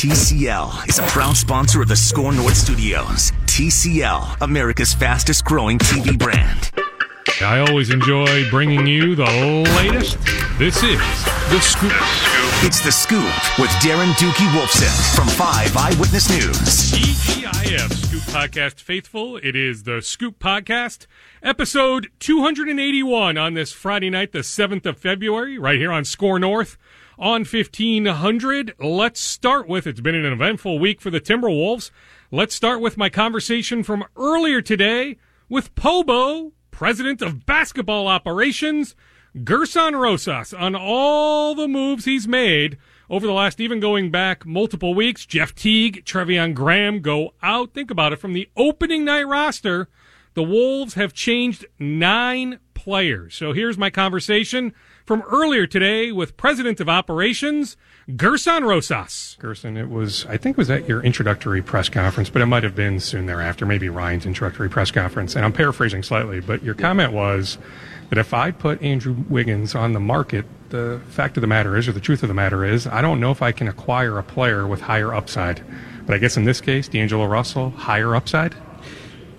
TCL is a proud sponsor of the Score North Studios. TCL, America's fastest growing TV brand. I always enjoy bringing you the latest. This is The Scoop. It's The Scoop with Darren Doogie Wolfson from 5 Eyewitness News. TGIF Scoop Podcast Faithful. It is The Scoop Podcast, episode 281 on this Friday night, the 7th of February, right here on Score North on 1500. Let's start with it's been an eventful week for the Timberwolves. Let's start with my conversation from earlier today with Pobo, president of basketball operations, Gerson Rosas, on all the moves he's made over the last, even going back multiple weeks. Jeff Teague, Treveon Graham go out. Think about it. From the opening night roster, the Wolves have changed nine players. So here's my conversation from earlier today with President of Operations, Gerson Rosas. Gerson, it was, I think it was at your introductory press conference, but it might have been soon thereafter, maybe Ryan's introductory press conference. And I'm paraphrasing slightly, but your comment was that if I put Andrew Wiggins on the market, the fact of the matter is, or the truth of the matter is, I don't know if I can acquire a player with higher upside. But I guess in this case, D'Angelo Russell, higher upside?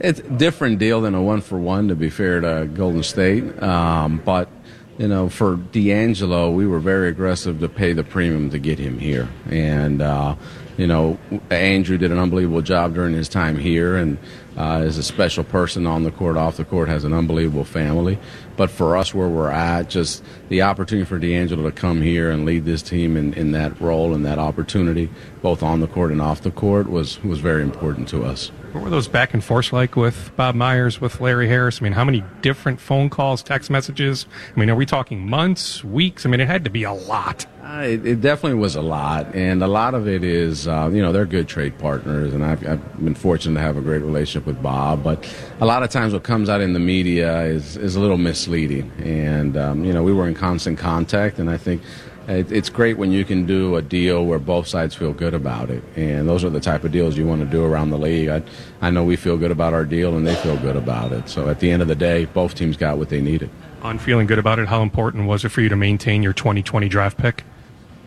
It's a different deal than a one for one, to be fair to Golden State. Um, but you know, for D'Angelo, we were very aggressive to pay the premium to get him here. And, uh, you know, Andrew did an unbelievable job during his time here and uh, is a special person on the court, off the court, has an unbelievable family. But for us, where we're at, just the opportunity for D'Angelo to come here and lead this team in, in that role and that opportunity, both on the court and off the court, was, was very important to us. What were those back and forth like with Bob Myers, with Larry Harris? I mean, how many different phone calls, text messages? I mean, are we talking months, weeks? I mean, it had to be a lot. Uh, it, it, definitely was a lot, and a lot of it is, uh, you know, they're good trade partners, and I've, I've, been fortunate to have a great relationship with Bob. But a lot of times, what comes out in the media is is a little misleading, and um, you know, we were in constant contact, and I think it's great when you can do a deal where both sides feel good about it. And those are the type of deals you want to do around the league. I, I know we feel good about our deal and they feel good about it. So at the end of the day, both teams got what they needed. On feeling good about it, how important was it for you to maintain your 2020 draft pick?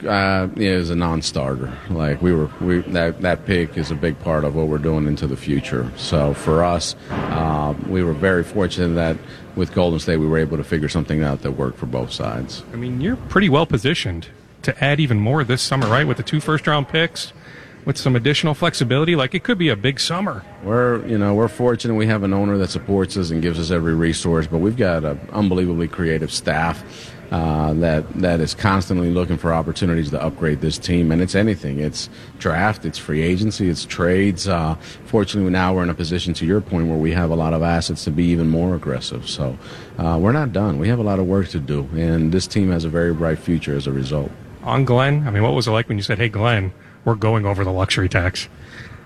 Uh, is a non-starter. Like we were, we that that pick is a big part of what we're doing into the future. So for us, uh, we were very fortunate that with Golden State we were able to figure something out that worked for both sides. I mean, you're pretty well positioned to add even more this summer, right? With the two first-round picks. With some additional flexibility, like it could be a big summer. We're, you know, we're fortunate. We have an owner that supports us and gives us every resource, but we've got an unbelievably creative staff uh, that that is constantly looking for opportunities to upgrade this team, and it's anything. It's draft, it's free agency, it's trades. Uh, fortunately, now we're in a position, to your point, where we have a lot of assets to be even more aggressive. So uh, we're not done. We have a lot of work to do, and this team has a very bright future as a result. On Glen, I mean, what was it like when you said, "Hey, Glen, we're going over the luxury tax"?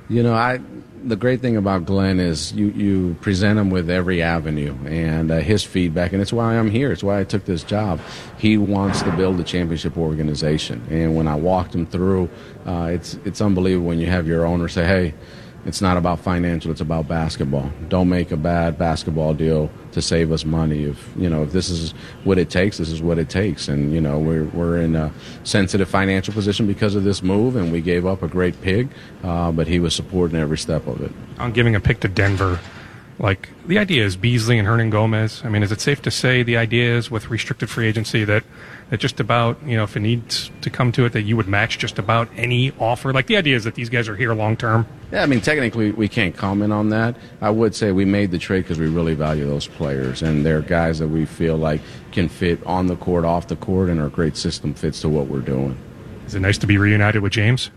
You know, I the great thing about Glen is you, you present him with every avenue and uh, his feedback, and it's why I'm here. It's why I took this job. He wants to build a championship organization, and when I walked him through, uh, it's it's unbelievable when you have your owner say, "Hey." It's not about financial, it's about basketball. Don't make a bad basketball deal to save us money. If, you know, if this is what it takes, this is what it takes. And, you know, we're, we're in a sensitive financial position because of this move, and we gave up a great pig, uh, but he was supporting every step of it. I'm giving a pick to Denver like the idea is Beasley and Hernangomez. I mean, is it safe to say the idea is with restricted free agency that that just about you know if it needs to come to it that you would match just about any offer? Like the idea is that these guys are here long term. Yeah, I mean technically we can't comment on that. I would say we made the trade because we really value those players and they're guys that we feel like can fit on the court, off the court, and our great system fits to what we're doing. Is it nice to be reunited with James?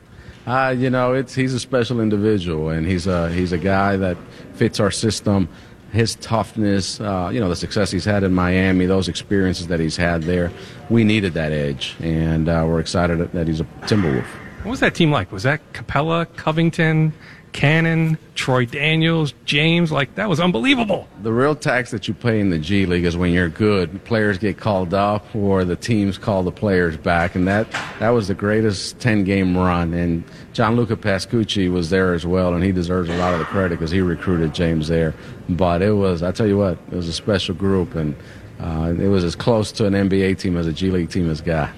Uh, you know, it's he's a special individual, and he's a he's a guy that fits our system. His toughness, uh, you know, the success he's had in Miami, those experiences that he's had there, we needed that edge, and uh, we're excited that he's a Timberwolf. What was that team like? Was that Capela, Covington, Canaan, Troy Daniels, James. Like that was unbelievable. The real tax that you pay in the G League is when you're good, players get called up or the teams call the players back, and that that was the greatest 10 game run. And Gianluca Pascucci was there as well, and he deserves a lot of the credit because he recruited James there. But it was, I tell you what, it was a special group, and uh, it was as close to an NBA team as a G League team has got.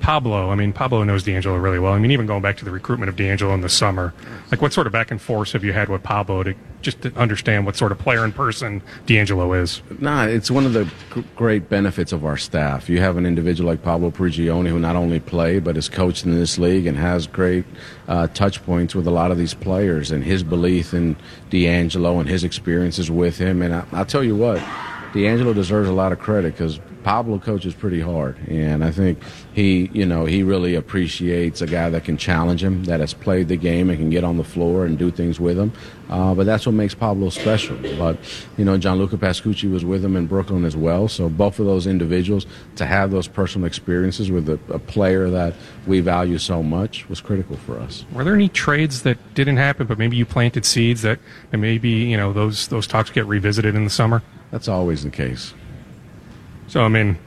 Pablo. I mean, Pablo knows D'Angelo really well. I mean, even going back to the recruitment of D'Angelo in the summer, like what sort of back and forth have you had with Pablo to just to understand what sort of player in person D'Angelo is? Nah, it's one of the great benefits of our staff. You have an individual like Pablo Prigioni who not only played but is coached in this league and has great uh, touch points with a lot of these players and his belief in D'Angelo and his experiences with him. And I, I'll tell you what, D'Angelo deserves a lot of credit because Pablo coaches pretty hard, and I think he, you know, he really appreciates a guy that can challenge him, that has played the game and can get on the floor and do things with him. Uh, but that's what makes Pablo special. But you know, Gianluca Pascucci was with him in Brooklyn as well. So both of those individuals to have those personal experiences with a, a player that we value so much was critical for us. Were there any trades that didn't happen, but maybe you planted seeds that, and maybe you know those those talks get revisited in the summer? That's always the case. So I mean,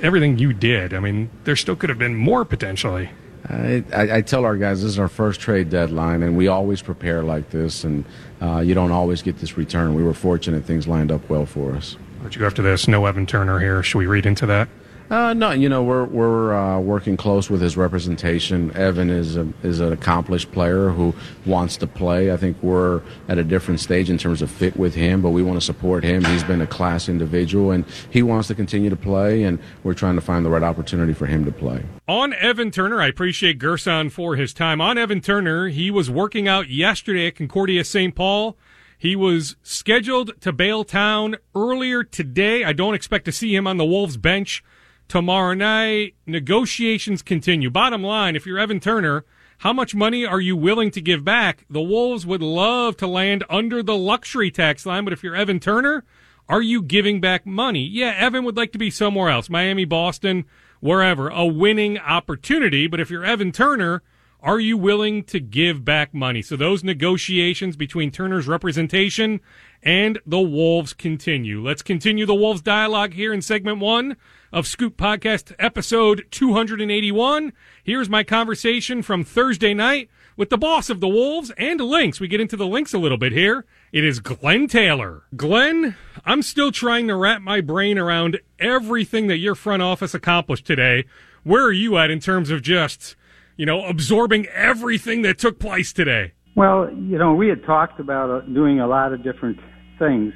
everything you did, I mean, there still could have been more potentially. I, I, tell our guys this is our first trade deadline, and we always prepare like this, and uh, you don't always get this return. We were fortunate; things lined up well for us. But you go after this. No Evan Turner here. Should we read into that? Uh, no, you know we're we're uh, working close with his representation. Evan is a, is an accomplished player who wants to play. I think we're at a different stage in terms of fit with him, but we want to support him. He's been a class individual, and he wants to continue to play. And we're trying to find the right opportunity for him to play. On Evan Turner, I appreciate Gerson for his time. On Evan Turner, he was working out yesterday at Concordia St. Paul. He was scheduled to bail town earlier today. I don't expect to see him on the Wolves bench tomorrow night. Negotiations continue. Bottom line, if you're Evan Turner, how much money are you willing to give back? The Wolves would love to land under the luxury tax line, but if you're Evan Turner, are you giving back money? Yeah, Evan would like to be somewhere else, Miami, Boston, wherever, a winning opportunity. But if you're Evan Turner, are you willing to give back money? So those negotiations between Turner's representation and the Wolves continue. Let's continue the Wolves dialogue here in segment one of Scoop Podcast episode 281. Here's my conversation from Thursday night with the boss of the Wolves and Lynx. We get into the Lynx a little bit here. It is Glen Taylor. Glen, I'm still trying to wrap my brain around everything that your front office accomplished today. Where are you at in terms of just, you know, absorbing everything that took place today? Well, you know, we had talked about uh, doing a lot of different things,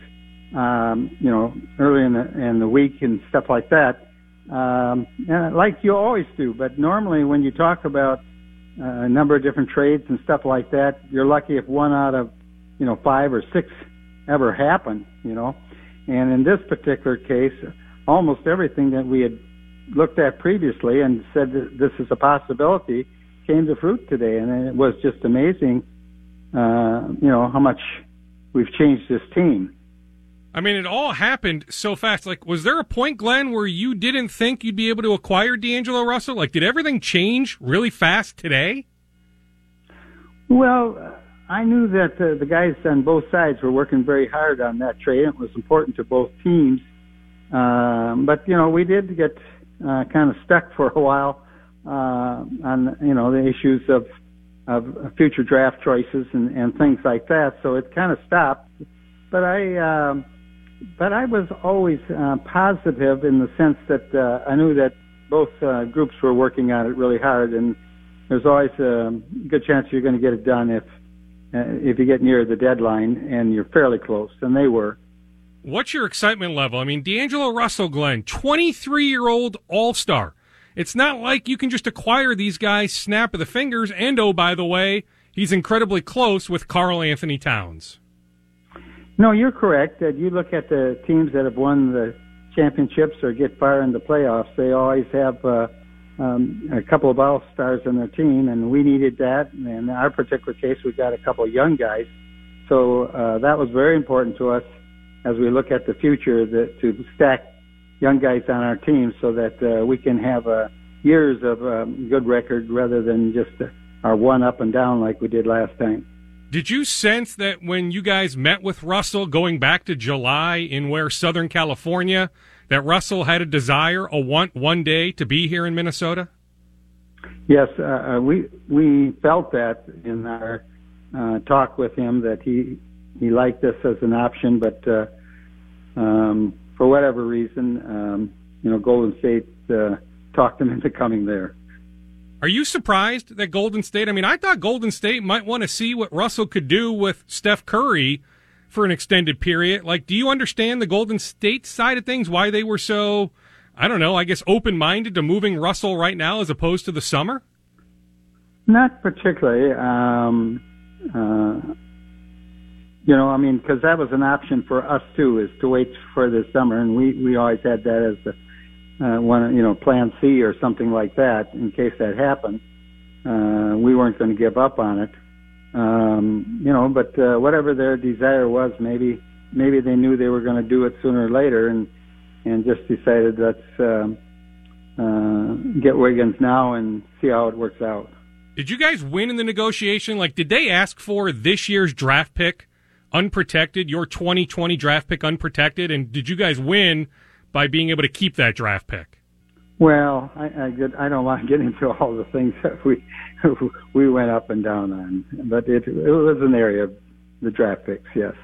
um, you know, early in the in the week and stuff like that um, like you always do. But normally, when you talk about uh, a number of different trades and stuff like that, you're lucky if one out of you know five or six ever happen. You know, and in this particular case, almost everything that we had looked at previously and said that this is a possibility came to fruit today, and it was just amazing. Uh, you know how much we've changed this team. I mean, it all happened so fast. Like, was there a point, Glen, where you didn't think you'd be able to acquire D'Angelo Russell? Like, did everything change really fast today? Well, I knew that uh, the guys on both sides were working very hard on that trade. It was important to both teams. Um, but, you know, we did get uh, kind of stuck for a while uh, on, you know, the issues of, of future draft choices and, and things like that. So it kind of stopped. But I, um, but I was always uh, positive in the sense that uh, I knew that both uh, groups were working on it really hard, and there's always a good chance you're going to get it done if uh, if you get near the deadline and you're fairly close, and they were. What's your excitement level? I mean, D'Angelo Russell, Glen, 23 year old All Star. It's not like you can just acquire these guys snap of the fingers. And oh, by the way, he's incredibly close with Karl-Anthony Towns. No, you're correct. That you look at the teams that have won the championships or get far in the playoffs, they always have uh, um, a couple of all stars on their team, and we needed that. And in our particular case, we got a couple of young guys, so uh, that was very important to us as we look at the future that to stack young guys on our team so that uh, we can have uh, years of um, good record rather than just our one up and down like we did last time. Did you sense that when you guys met with Russell going back to July in where Southern California, that Russell had a desire, a want one day to be here in Minnesota? Yes, uh, uh, we we felt that in our uh, talk with him that he he liked this as an option, but uh, um, for whatever reason, um, you know, Golden State uh, talked him into coming there. Are you surprised that Golden State? I mean, I thought Golden State might want to see what Russell could do with Steph Curry for an extended period. Like, do you understand the Golden State side of things? Why they were so, I don't know, I guess open minded to moving Russell right now as opposed to the summer? Not particularly. Um, uh, you know, I mean, because that was an option for us too, is to wait for the summer, and we we always had that as the uh, one, you know, Plan C or something like that in case that happened. Uh, we weren't going to give up on it, um, you know. But uh, whatever their desire was, maybe maybe they knew they were going to do it sooner or later, and and just decided let's uh, uh, get Wiggins now and see how it works out. Did you guys win in the negotiation? Like, did they ask for this year's draft pick? unprotected, your 2020 draft pick unprotected, and did you guys win by being able to keep that draft pick? Well, I I, get, I don't want to get into all the things that we we went up and down on, but it it was an area of the draft picks, yes.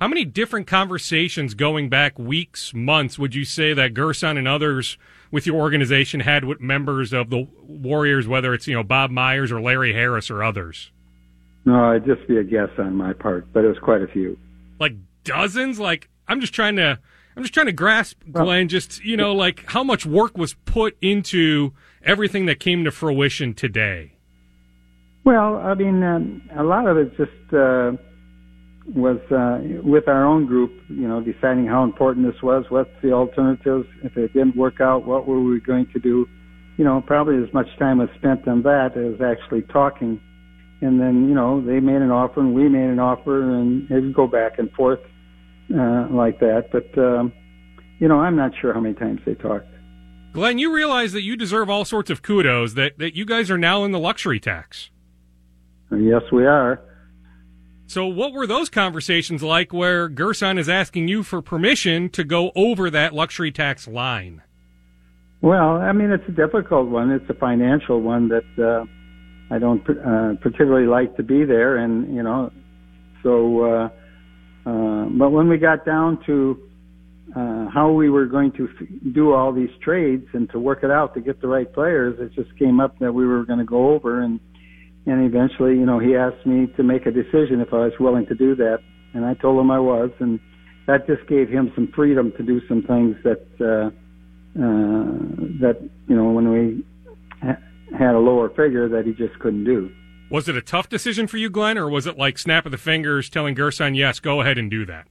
How many different conversations going back weeks, months would you say that Gerson and others with your organization had with members of the Warriors, whether it's you know Bob Myers or Larry Harris or others? No, it'd just be a guess on my part, but it was quite a few. Like dozens? Like I'm just trying to I'm just trying to grasp, Glen, just you know, like how much work was put into everything that came to fruition today. Well, I mean, um, a lot of it just uh, was uh, with our own group, you know, deciding how important this was, what's the alternatives. If it didn't work out, what were we going to do? You know, probably as much time was spent on that as actually talking and then you know they made an offer and we made an offer and it would go back and forth uh, like that. But um, you know, I'm not sure how many times they talked. Glen, you realize that you deserve all sorts of kudos. That that you guys are now in the luxury tax. Yes, we are. So, what were those conversations like where Gerson is asking you for permission to go over that luxury tax line? Well, I mean, it's a difficult one. It's a financial one that uh, I don't uh, particularly like to be there, and you know, so. Uh, but when we got down to uh, how we were going to f- do all these trades and to work it out to get the right players, it just came up that we were going to go over, and and eventually, you know, he asked me to make a decision if I was willing to do that, and I told him I was, and that just gave him some freedom to do some things that uh, uh, that you know when we had a lower figure that he just couldn't do. Was it a tough decision for you, Glen, or was it like snap of the fingers telling Gerson, yes, go ahead and do that?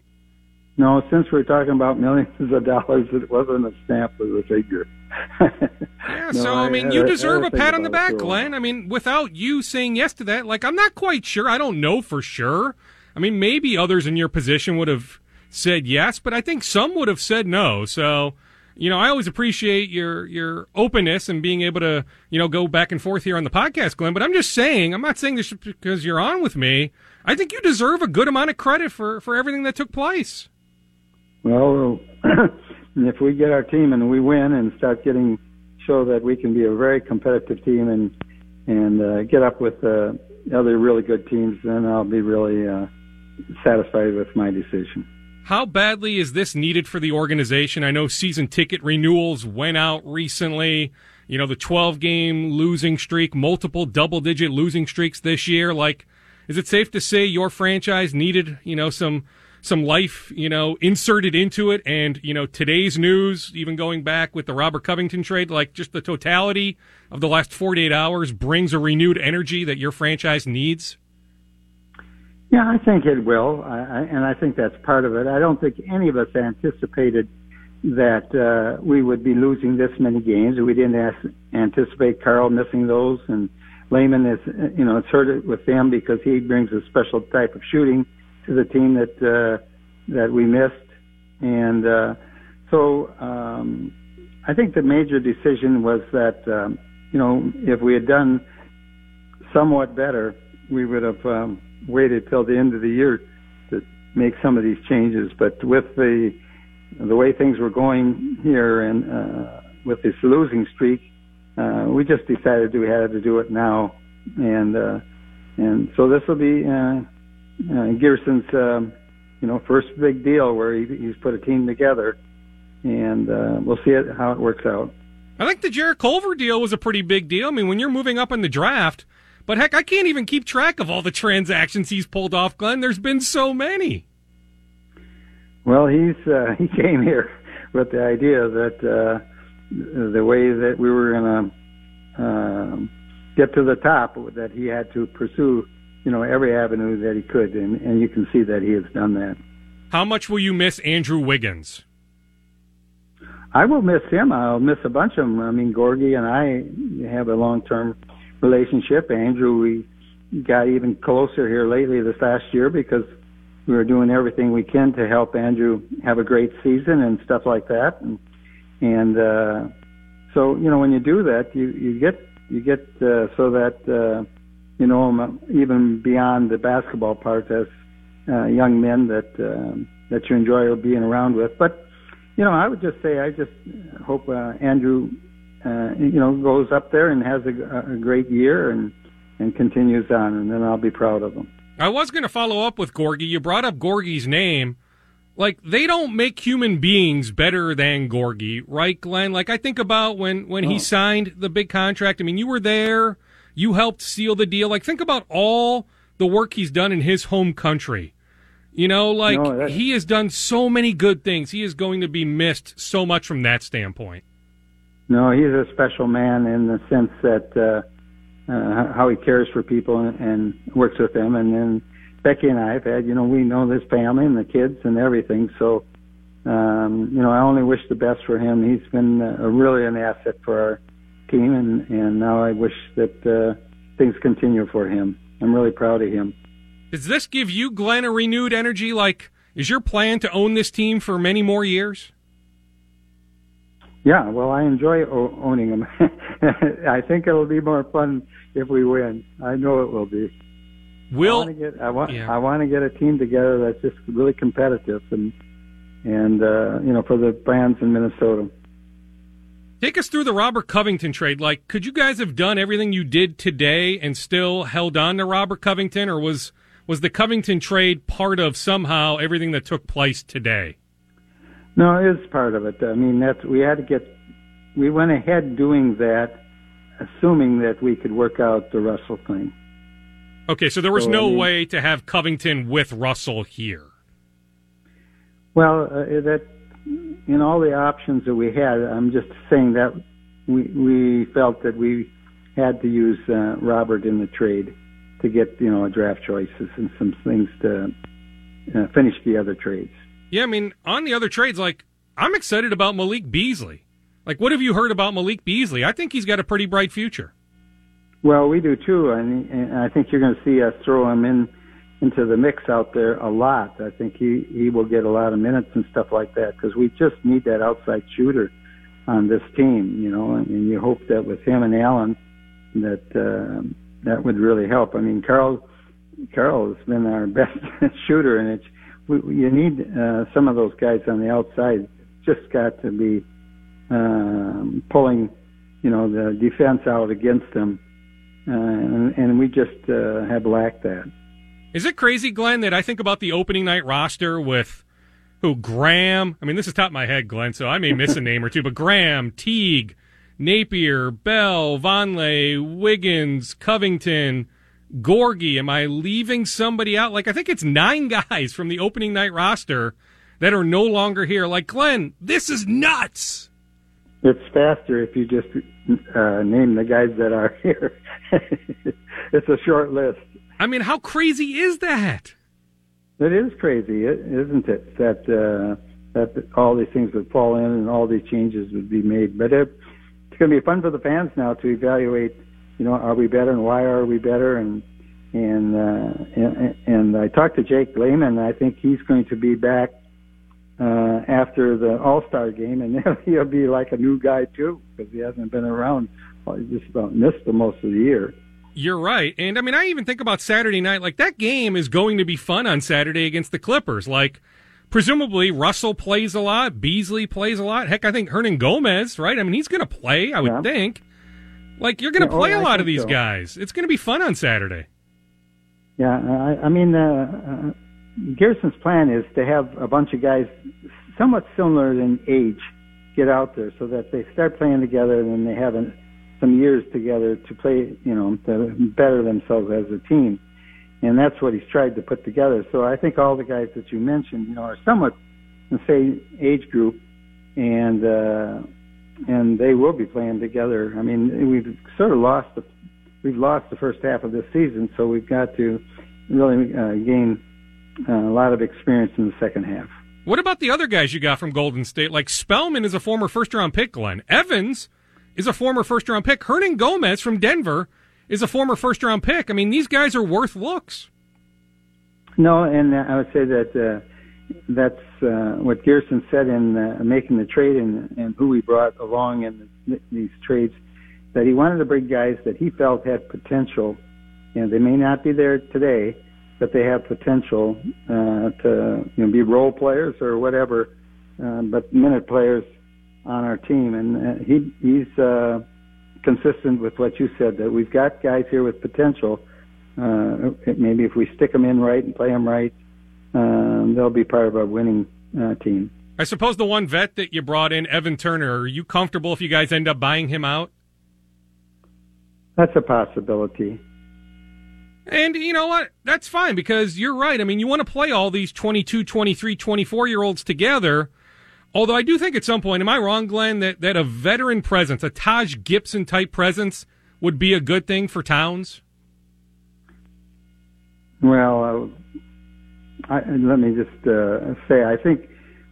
No, since we're talking about millions of dollars, it wasn't a snap of the finger. yeah, no, so I, I mean, you deserve a pat on the back, Glen. I mean, without you saying yes to that, like I'm not quite sure. I don't know for sure. I mean, maybe others in your position would have said yes, but I think some would have said no. So you know, I always appreciate your your openness and being able to, you know, go back and forth here on the podcast, Glen. But I'm just saying, I'm not saying this because you're on with me. I think you deserve a good amount of credit for for everything that took place. Well, if we get our team and we win and start getting show that we can be a very competitive team and and uh, get up with uh, other really good teams, then I'll be really uh, satisfied with my decision. How badly is this needed for the organization? I know season ticket renewals went out recently. You know, the 12 game losing streak, multiple double digit losing streaks this year. Like, is it safe to say your franchise needed, you know, some, some life, you know, inserted into it? And, you know, today's news, even going back with the Robert Covington trade, like just the totality of the last 48 hours brings a renewed energy that your franchise needs? Yeah, I think it will, I, and I think that's part of it. I don't think any of us anticipated that uh, we would be losing this many games. We didn't as- anticipate Karl missing those, and Layman is, you know, it's hurt it with them because he brings a special type of shooting to the team that uh, that we missed, and uh, so um, I think the major decision was that um, you know if we had done somewhat better, we would have. Um, waited till the end of the year to make some of these changes. But with the the way things were going here and uh, with this losing streak, uh, we just decided we had to do it now. And uh, and so this will be uh, uh, Gerson's um, you know first big deal where he, he's put a team together, and uh, we'll see it, how it works out. I think the Jarrett Culver deal was a pretty big deal. I mean, when you're moving up in the draft, but heck, I can't even keep track of all the transactions he's pulled off, Glen. There's been so many. Well, he's uh, he came here with the idea that uh, the way that we were going to uh, get to the top, that he had to pursue, you know, every avenue that he could, and, and you can see that he has done that. How much will you miss Andrew Wiggins? I will miss him. I'll miss a bunch of them. I mean, Gorgui and I have a long-term relationship. Andrew, we got even closer here lately this last year because we were doing everything we can to help Andrew have a great season and stuff like that. And, and uh, so, you know, when you do that, you you get you get uh, so that uh, you know um, even beyond the basketball part as uh, young men that uh, that you enjoy being around with. But you know, I would just say I just hope uh, Andrew uh, you know, goes up there and has a, a great year and and continues on, and then I'll be proud of him. I was going to follow up with Gorgui. You brought up Gorgui's name. Like they don't make human beings better than Gorgui, right, Glen? Like I think about when when oh. he signed the big contract. I mean, you were there. You helped seal the deal. Like think about all the work he's done in his home country. You know, like no, he has done so many good things. He is going to be missed so much from that standpoint. No, he's a special man in the sense that uh, uh, how he cares for people and, and works with them. And then Becky and I have had, you know, we know this family and the kids and everything. So, um, you know, I only wish the best for him. He's been uh, really an asset for our team, and and now I wish that uh, things continue for him. I'm really proud of him. Does this give you, Glen, a renewed energy? Like, is your plan to own this team for many more years? Yeah, well, I enjoy o- owning them. I think it'll be more fun if we win. I know it will be. Will I want to get I want yeah. I want to get a team together that's just really competitive and and uh, you know for the fans in Minnesota. Take us through the Robert Covington trade. Like, could you guys have done everything you did today and still held on to Robert Covington, or was was the Covington trade part of somehow everything that took place today? No, it is part of it. I mean, that's we had to get. We went ahead doing that, assuming that we could work out the Russell thing. Okay, so there was so, no I mean, way to have Covington with Russell here. Well, uh, that in all the options that we had, I'm just saying that we we felt that we had to use uh, Robert in the trade to get you know draft choices and some things to uh, finish the other trades. Yeah, I mean, on the other trades, like I'm excited about Malik Beasley. Like, what have you heard about Malik Beasley? I think he's got a pretty bright future. Well, we do too, and, and I think you're going to see us throw him in into the mix out there a lot. I think he he will get a lot of minutes and stuff like that because we just need that outside shooter on this team, you know. And, and you hope that with him and Allen, that uh, that would really help. I mean, Karl Karl has been our best shooter, and it's we, you need uh, some of those guys on the outside. Just got to be um, pulling, you know, the defense out against them, uh, and, and we just uh, have lacked that. Is it crazy, Glen, that I think about the opening night roster with who Graham? I mean, this is top of my head, Glen, so I may miss a name or two, but Graham, Teague, Napier, Bell, Vonleh, Wiggins, Covington. Gorgui? Am I leaving somebody out? Like, I think it's nine guys from the opening night roster that are no longer here. Like, Glen, this is nuts. It's faster if you just uh, name the guys that are here. it's a short list. I mean, how crazy is that? It is crazy, isn't it? That uh, that all these things would fall in and all these changes would be made. But it, it's going to be fun for the fans now to evaluate you know, are we better and why are we better? And and uh, and, and I talked to Jake Layman. I think he's going to be back uh, after the All Star game, and he'll be like a new guy too because he hasn't been around. Well, he just about missed the most of the year. You're right, and I mean, I even think about Saturday night. Like that game is going to be fun on Saturday against the Clippers. Like presumably Russell plays a lot, Beasley plays a lot. Heck, I think Hernangomez, right? I mean, he's going to play. I would yeah. think. Like you're going to yeah, play oh, a lot of these so. guys. It's going to be fun on Saturday. Yeah, I, I mean, uh, uh, Gerson's plan is to have a bunch of guys somewhat similar in age get out there so that they start playing together and then they have an, some years together to play, you know, to better themselves as a team. And that's what he's tried to put together. So I think all the guys that you mentioned, you know, are somewhat the same age group, and uh, and they will be playing together. I mean, we've sort of lost the we've lost the first half of this season, so we've got to really uh, gain uh, a lot of experience in the second half. What about the other guys you got from Golden State? Like Spellman is a former first round pick, Glen. Evans is a former first round pick. Hernangomez from Denver is a former first round pick. I mean, these guys are worth looks. No, and I would say that uh, that's uh, what Gerson said in uh, making the trade and, and who we brought along in the, these trades. That he wanted to bring guys that he felt had potential, and they may not be there today, but they have potential uh, to you know, be role players or whatever, uh, but minute players on our team. And uh, he he's uh, consistent with what you said that we've got guys here with potential. Uh, maybe if we stick them in right and play them right, um, they'll be part of our winning uh, team. I suppose the one vet that you brought in, Evan Turner, are you comfortable if you guys end up buying him out? That's a possibility. And you know what? That's fine because you're right. I mean, you want to play all these 22, 23, 24 year olds together. Although I do think at some point, am I wrong, Glen, that, that a veteran presence, a Taj Gibson type presence, would be a good thing for Towns? Well, uh, I, let me just uh, say, I think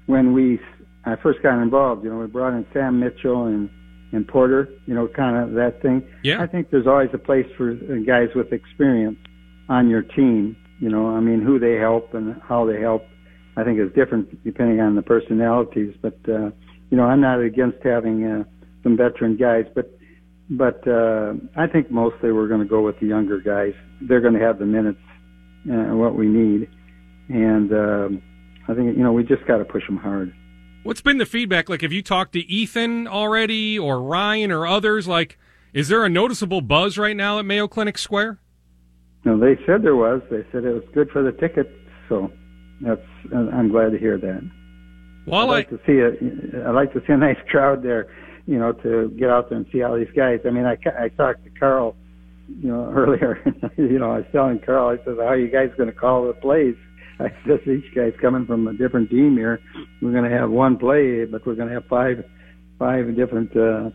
when we I first got involved, you know, we brought in Sam Mitchell and and Porter, you know, kind of that thing. Yeah. I think there's always a place for guys with experience on your team. You know, I mean, who they help and how they help, I think is different depending on the personalities. But uh, you know, I'm not against having uh, some veteran guys, but but uh, I think mostly we're going to go with the younger guys. They're going to have the minutes, uh, what we need, and uh, I think you know we just got to push them hard. What's been the feedback? Like, have you talked to Ethan already or Ryan or others? Like, is there a noticeable buzz right now at Mayo Clinic Square? No, they said there was. They said it was good for the tickets, so that's. I'm glad to hear that. Well, I'd like I, to see a. I'd like to see a nice crowd there, you know, to get out there and see all these guys. I mean, I I talked to Karl, you know, earlier. you know, I was telling Karl, I said, "How are you guys going to call the plays?" I said, "Each guy's coming from a different team here. We're going to have one play, but we're going to have five, five different uh,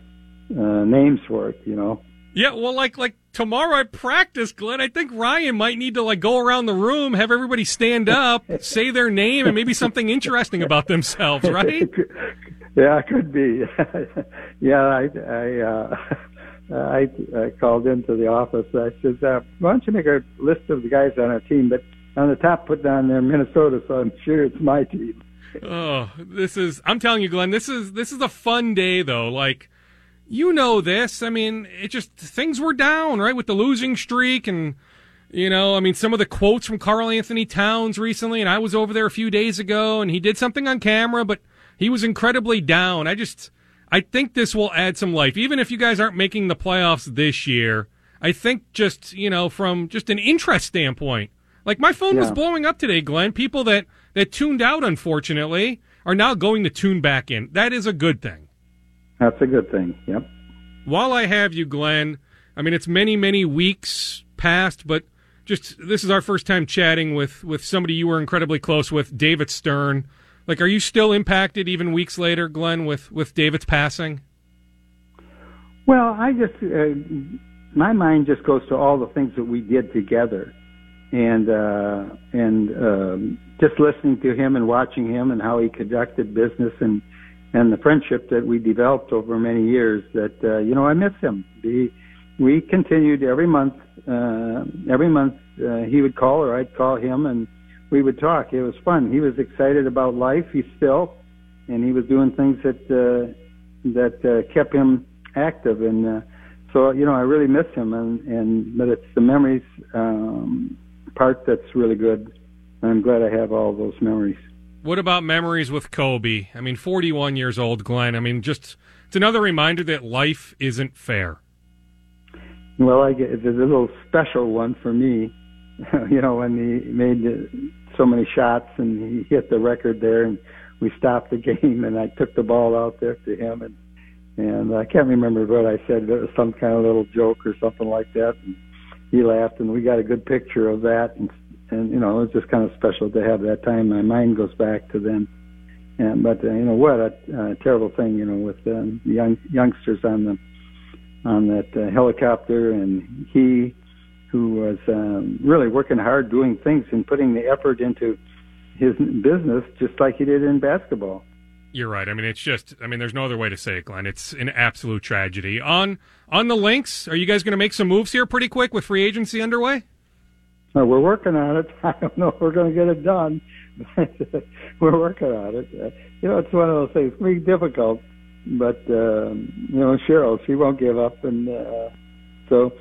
uh, names for it. You know." yeah, well, like like tomorrow at practice, Glen, I think Ryan might need to like go around the room, have everybody stand up, say their name, and maybe something interesting about themselves, right? yeah, it could be. yeah, I I, uh, I I called into the office. I said, uh, "Why don't you make a list of the guys on our team?" But on the top, put down there Minnesota, so I'm sure it's my team. Oh, this is I'm telling you, Glen, this is this is a fun day though. Like you know this. I mean, it just things were down, right, with the losing streak and you know, I mean some of the quotes from Karl Anthony Towns recently and I was over there a few days ago and he did something on camera, but he was incredibly down. I just I think this will add some life. Even if you guys aren't making the playoffs this year, I think just, you know, from just an interest standpoint. Like my phone was blowing up today, Glen. People that that tuned out unfortunately are now going to tune back in. That is a good thing. That's a good thing. Yep. While I have you, Glen, I mean it's many, many weeks past, but just this is our first time chatting with with somebody you were incredibly close with, David Stern. Like, are you still impacted even weeks later, Glen, with with David's passing? Well, I just uh, my mind just goes to all the things that we did together, and uh, and um, just listening to him and watching him and how he conducted business and and the friendship that we developed over many years. That uh, you know, I miss him. The, we continued every month. Uh, every month uh, he would call or I'd call him, and we would talk. It was fun. He was excited about life. He still, and he was doing things that uh, that uh, kept him active. And uh, so, you know, I really miss him. And and but it's the memories um, part that's really good. I'm glad I have all those memories. What about memories with Kobe? I mean, 41 years old, Glen. I mean, just it's another reminder that life isn't fair. Well, I get it's a little special one for me. you know, when he made so many shots and he hit the record there, and we stopped the game, and I took the ball out there to him, and and I can't remember what I said. It was some kind of little joke or something like that, and he laughed, and we got a good picture of that, and and you know it was just kind of special to have that time. My mind goes back to then. And but uh, you know what a uh, terrible thing you know with um, young youngsters on the on that uh, helicopter, and he who was um, really working hard doing things and putting the effort into his business just like he did in basketball. You're right. I mean, it's just. I mean, there's no other way to say it, Glen. It's an absolute tragedy. On on the Lynx, are you guys going to make some moves here pretty quick with free agency underway? Well, we're working on it. I don't know if we're going to get it done. we're working on it. Uh, you know, it's one of those things. It's be difficult, but um, you know, Cheryl, she won't give up, and uh, so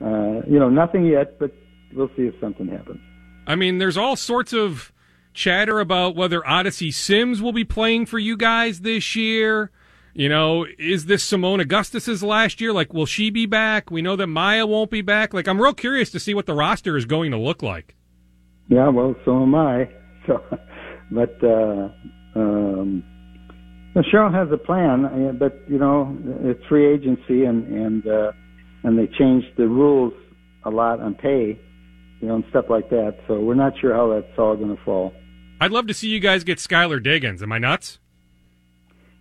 uh, you know, nothing yet, but we'll see if something happens. I mean, there's all sorts of chatter about whether Odyssey Sims will be playing for you guys this year. You know, is this Seimone Augustus's last year? Like, will she be back? We know that Maya won't be back. Like, I'm real curious to see what the roster is going to look like. Yeah, well, so am I. So, but uh, um, Cheryl has a plan, uh, but you know, it's free agency, and and uh, and they changed the rules a lot on pay, you know, and stuff like that. So we're not sure how that's all going to fall. I'd love to see you guys get Skylar Diggins. Am I nuts?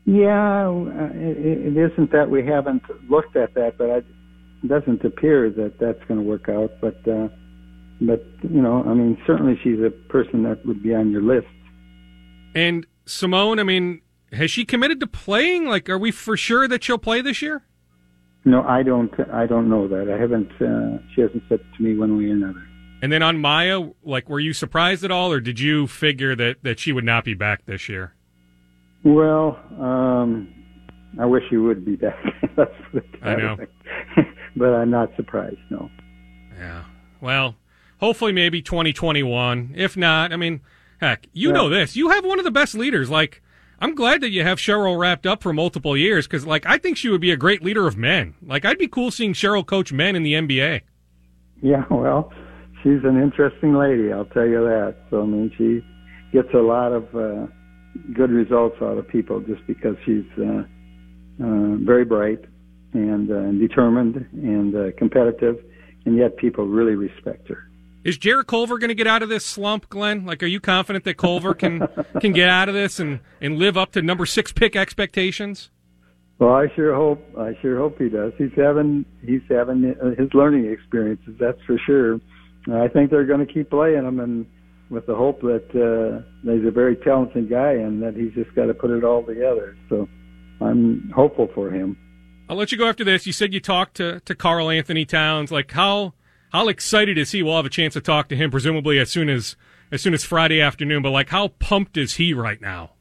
Yeah, uh, it, it isn't that we haven't looked at that, but it doesn't appear that that's going to work out. But uh, but you know, I mean, certainly she's a person that would be on your list. And Seimone, I mean, has she committed to playing? Like, are we for sure that she'll play this year? No, I don't. I don't know that. I haven't. Uh, she hasn't said to me one way or another. And then on Maya, like, were you surprised at all, or did you figure that that she would not be back this year? Well, um, I wish she would be back. That's I know, but I'm not surprised. No. Yeah. Well, hopefully, maybe 2021. If not, I mean, heck, you yeah. know this. You have one of the best leaders. Like, I'm glad that you have Cheryl wrapped up for multiple years because, like, I think she would be a great leader of men. Like, I'd be cool seeing Cheryl coach men in the NBA. Yeah, well, she's an interesting lady, I'll tell you that. So I mean, she gets a lot of uh, good results out of people just because she's uh, uh, very bright and, uh, determined and uh, competitive, and yet people really respect her. Is Jarrett Culver going to get out of this slump, Glen? Like, are you confident that Culver can can get out of this and and live up to number six pick expectations? Well, I sure hope I sure hope he does. He's having he's having uh, his learning experiences, that's for sure. I think they're going to keep playing him, and with the hope that uh, he's a very talented guy and that he's just got to put it all together. So I'm hopeful for him. I'll let you go after this. You said you talked to to Karl Anthony Towns. Like how how excited is he? We'll have a chance to talk to him presumably as soon as as soon as Friday afternoon. But like how pumped is he right now?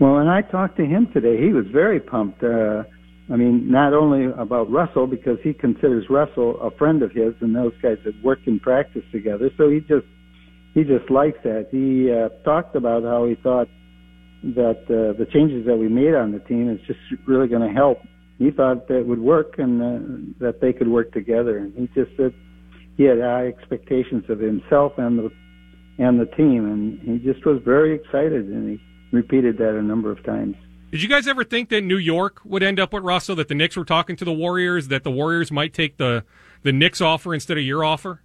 Well, when I talked to him today, he was very pumped. Uh, I mean, not only about Russell because he considers Russell a friend of his, and those guys have worked in practice together. So he just he just likes that. He uh, talked about how he thought that uh, the changes that we made on the team is just really going to help. He thought that would work and uh, that they could work together. And he just said he had high expectations of himself and the and the team, and he just was very excited, and he repeated that a number of times. Did you guys ever think that New York would end up with Russell? That the Knicks were talking to the Warriors? That the Warriors might take the the Knicks offer instead of your offer?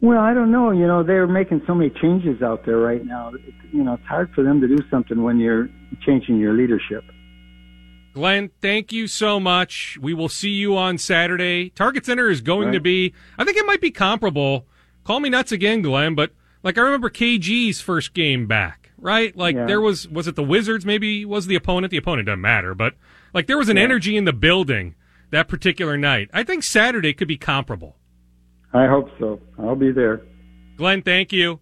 Well, I don't know. You know, they're making so many changes out there right now. You know, it's hard for them to do something when you're changing your leadership. Glen, thank you so much. We will see you on Saturday. Target Center is going right. to be, I think it might be comparable. Call me nuts again, Glen, but like I remember KG's first game back right? Like yeah. there was was it the Wizards maybe was the opponent? The opponent doesn't matter, but like there was an yeah. energy in the building that particular night. I think Saturday could be comparable. I hope so. I'll be there. Glen, thank you.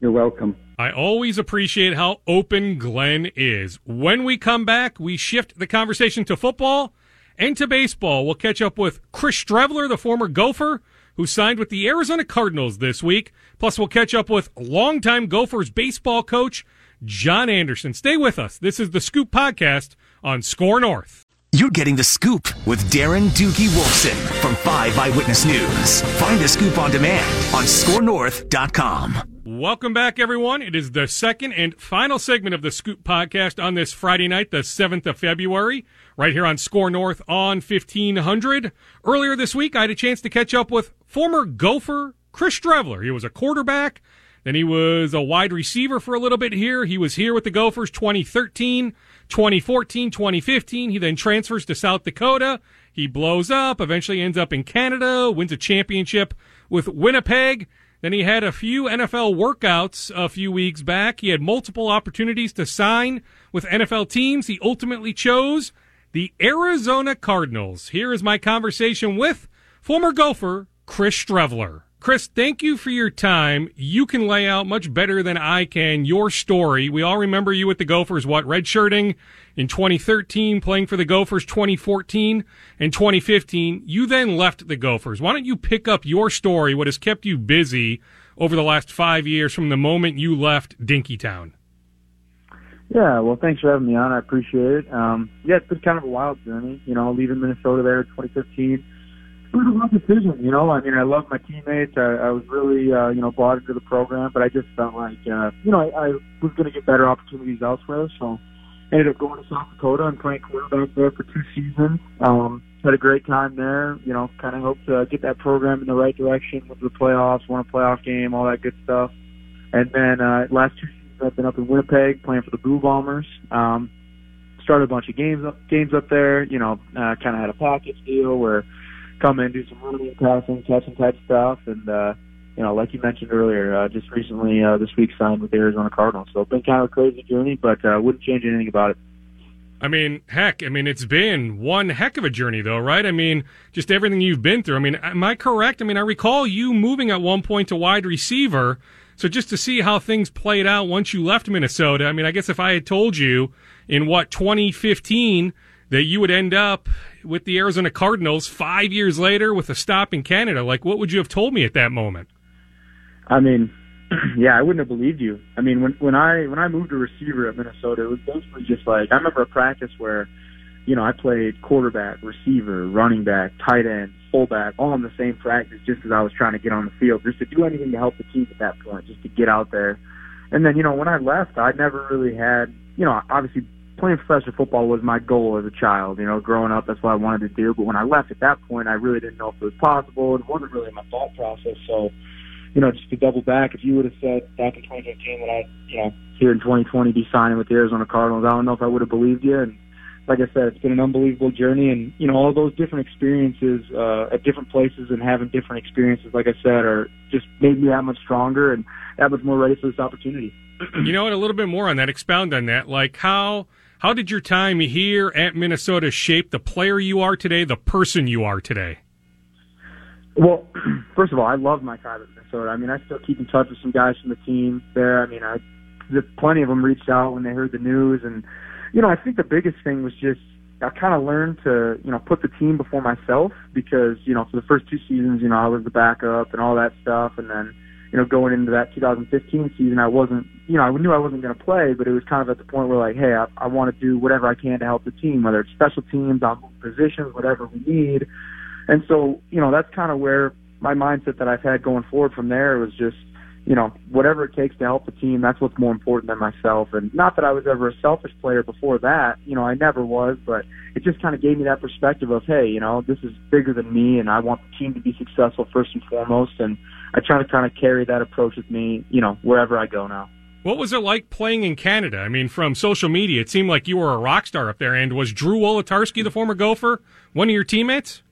You're welcome. I always appreciate how open Glen is. When we come back, we shift the conversation to football and to baseball. We'll catch up with Chris Streveler, the former Gopher, who signed with the Arizona Cardinals this week. Plus, we'll catch up with longtime Gophers baseball coach John Anderson. Stay with us. This is the Scoop Podcast on Score North. You're getting the scoop with Darren Doogie Wolfson from 5 Eyewitness News. Find the scoop on demand on scorenorth.com. Welcome back, everyone. It is the second and final segment of the Scoop podcast on this Friday night, the 7th of February, right here on Score North on 1500. Earlier this week, I had a chance to catch up with former Gopher Chris Streveler. He was a quarterback, then he was a wide receiver for a little bit here. He was here with the Gophers 2013, 2014, 2015. He then transfers to South Dakota. He blows up, eventually ends up in Canada, wins a championship with Winnipeg. Then he had a few NFL workouts a few weeks back. He had multiple opportunities to sign with NFL teams. He ultimately chose the Arizona Cardinals. Here is my conversation with former Gopher Chris Streveler. Chris, thank you for your time. You can lay out much better than I can your story. We all remember you with the Gophers, what, redshirting in 2013, playing for the Gophers 2014 and 2015. You then left the Gophers. Why don't you pick up your story, what has kept you busy over the last five years from the moment you left Dinkytown? Yeah, well, thanks for having me on. I appreciate it. Um, yeah, it's been kind of a wild journey, you know, leaving Minnesota there in 2015 it was a rough decision, you know. I mean, I love my teammates. I, I was really, uh, you know, bought into the program, but I just felt like, uh, you know, I, I was going to get better opportunities elsewhere. So, ended up going to South Dakota and playing quarterback there for two seasons. Um, had a great time there. You know, kind of hoped to get that program in the right direction with the playoffs, won a playoff game, all that good stuff. And then uh, last two seasons, I've been up in Winnipeg playing for the Blue Bombers. Um, started a bunch of games up, games up there. You know, uh, kind of had a package deal where come in, do some running, passing, catching type stuff, and uh, you know, like you mentioned earlier, uh, just recently uh, this week signed with the Arizona Cardinals. So it's been kind of a crazy journey, but uh, wouldn't change anything about it. I mean, heck, I mean, it's been one heck of a journey, though, right? I mean, just everything you've been through. I mean, am I correct? I mean, I recall you moving at one point to wide receiver. So just to see how things played out once you left Minnesota, I mean, I guess if I had told you in what 2015 that you would end up with the Arizona Cardinals five years later with a stop in Canada. Like, what would you have told me at that moment? I mean, yeah, I wouldn't have believed you. I mean, when when I when I moved to receiver at Minnesota, it was basically just like I remember a practice where, you know, I played quarterback, receiver, running back, tight end, fullback, all in the same practice, just as I was trying to get on the field, just to do anything to help the team at that point, just to get out there. And then, you know, when I left, I never really had, you know, obviously playing professional football was my goal as a child. You know, growing up, that's what I wanted to do. But when I left at that point, I really didn't know if it was possible. It wasn't really my thought process. So, you know, just to double back, if you would have said back in 2015 that I, you know, here in 2020 be signing with the Arizona Cardinals, I don't know if I would have believed you. And like I said, it's been an unbelievable journey, and you know, all those different experiences uh, at different places and having different experiences, like I said, are just made me that much stronger and that much more ready for this opportunity. you know what? A little bit more on that. Expound on that. Like how how did your time here at Minnesota shape the player you are today, the person you are today? Well, first of all, I love my time at Minnesota. I mean, I still keep in touch with some guys from the team there. I mean, I plenty of them reached out when they heard the news, and you know, I think the biggest thing was just I kind of learned to you know put the team before myself because you know for the first two seasons, you know, I was the backup and all that stuff, and then you know, going into that 2015 season, I wasn't, you know, I knew I wasn't going to play, but it was kind of at the point where like, hey, I, I want to do whatever I can to help the team, whether it's special teams, on positions, whatever we need. And so, you know, that's kind of where my mindset that I've had going forward from there was just, you know, whatever it takes to help the team, that's what's more important than myself. And not that I was ever a selfish player before that, you know, I never was, but it just kind of gave me that perspective of, hey, you know, this is bigger than me and I want the team to be successful first and foremost. And I try to kind of carry that approach with me, you know, wherever I go now. What was it like playing in Canada? I mean, from social media, it seemed like you were a rock star up there. And was Drew Wolitarsky, the former Gopher, one of your teammates?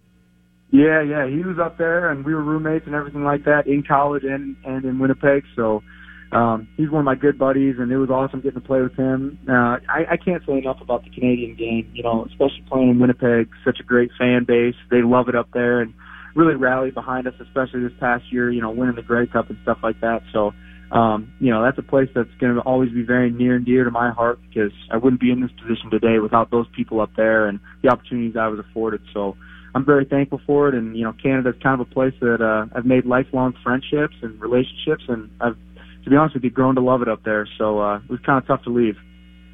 Yeah, yeah, he was up there, and we were roommates and everything like that in college and and in Winnipeg. So um, he's one of my good buddies, and it was awesome getting to play with him. Uh, I, I can't say enough about the Canadian game. You know, especially playing in Winnipeg, such a great fan base. They love it up there, and really rallied behind us, especially this past year. You know, winning the Grey Cup and stuff like that. So. Um, you know, that's a place that's going to always be very near and dear to my heart because I wouldn't be in this position today without those people up there and the opportunities I was afforded. So, I'm very thankful for it. And you know, Canada's kind of a place that uh, I've made lifelong friendships and relationships, and I've, to be honest with you, grown to love it up there. So uh, it was kind of tough to leave.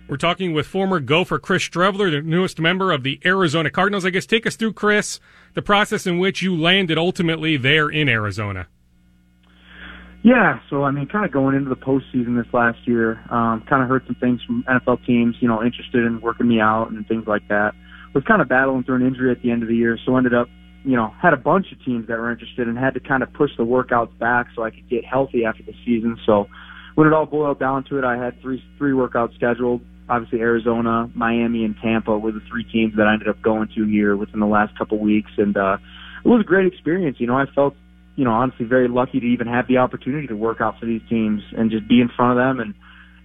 We're talking with former Gopher Chris Streveler, the newest member of the Arizona Cardinals. I guess take us through, Chris, the process in which you landed ultimately there in Arizona. Yeah, so I mean, kind of going into the postseason this last year, um, kind of heard some things from NFL teams, you know, interested in working me out and things like that. Was kind of battling through an injury at the end of the year, so ended up, you know, had a bunch of teams that were interested and had to kind of push the workouts back so I could get healthy after the season. So when it all boiled down to it, I had three three workouts scheduled. Obviously, Arizona, Miami, and Tampa were the three teams that I ended up going to here within the last couple weeks, and uh, it was a great experience. You know, I felt you know, honestly very lucky to even have the opportunity to work out for these teams and just be in front of them and,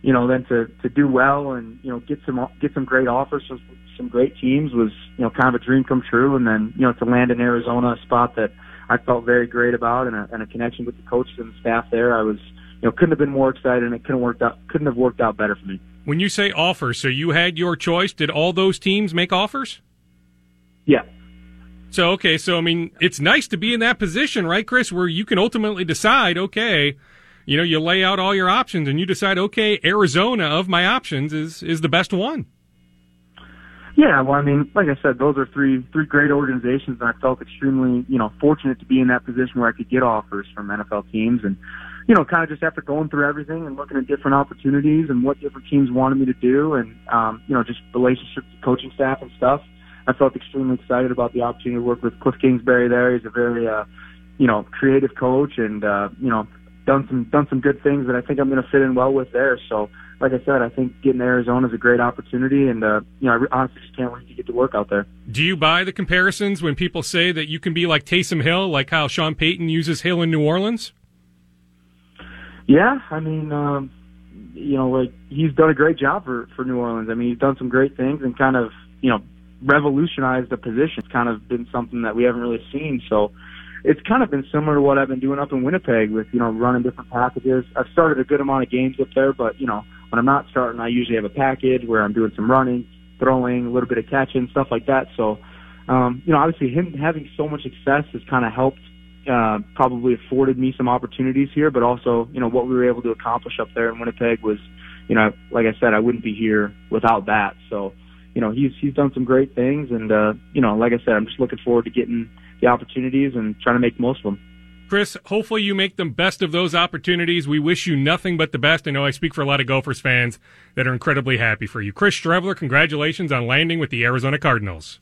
you know, then to, to do well and, you know, get some, get some great offers from some great teams was, you know, kind of a dream come true. And then, you know, to land in Arizona, a spot that I felt very great about and a, and a connection with the coaches and the staff there, I was, you know, couldn't have been more excited and it couldn't worked out, couldn't have worked out better for me. When you say offers, so you had your choice. Did all those teams make offers? Yeah. So, okay, so I mean, it's nice to be in that position, right, Chris, where you can ultimately decide, okay, you know, you lay out all your options and you decide, okay, Arizona of my options is is the best one. Yeah, well, I mean, like I said, those are three three great organizations, and I felt extremely, you know, fortunate to be in that position where I could get offers from NFL teams, and you know, kind of just after going through everything and looking at different opportunities and what different teams wanted me to do, and um, you know, just relationships with coaching staff and stuff. I felt extremely excited about the opportunity to work with Cliff Kingsbury there. He's a very, uh, you know, creative coach and, uh, you know, done some, done some good things that I think I'm going to fit in well with there. So, like I said, I think getting to Arizona is a great opportunity, and uh, you know, I honestly just can't wait to get to work out there. Do you buy the comparisons when people say that you can be like Taysom Hill, like how Sean Payton uses Hill in New Orleans? Yeah, I mean, um, you know, like he's done a great job for for New Orleans. I mean, he's done some great things and kind of, you know, revolutionized the position. It's kind of been something that we haven't really seen. So it's kind of been similar to what I've been doing up in Winnipeg with, you know, running different packages. I've started a good amount of games up there, but, you know, when I'm not starting, I usually have a package where I'm doing some running, throwing, a little bit of catching, stuff like that. So, um, you know, obviously him having so much success has kind of helped, uh, probably afforded me some opportunities here, but also, you know, what we were able to accomplish up there in Winnipeg was, you know, like I said, I wouldn't be here without that. So, you know, he's he's done some great things, and uh, you know, like I said, I'm just looking forward to getting the opportunities and trying to make most of them. Chris, hopefully you make the best of those opportunities. We wish you nothing but the best. I know I speak for a lot of Gophers fans that are incredibly happy for you. Chris Streveler, congratulations on landing with the Arizona Cardinals.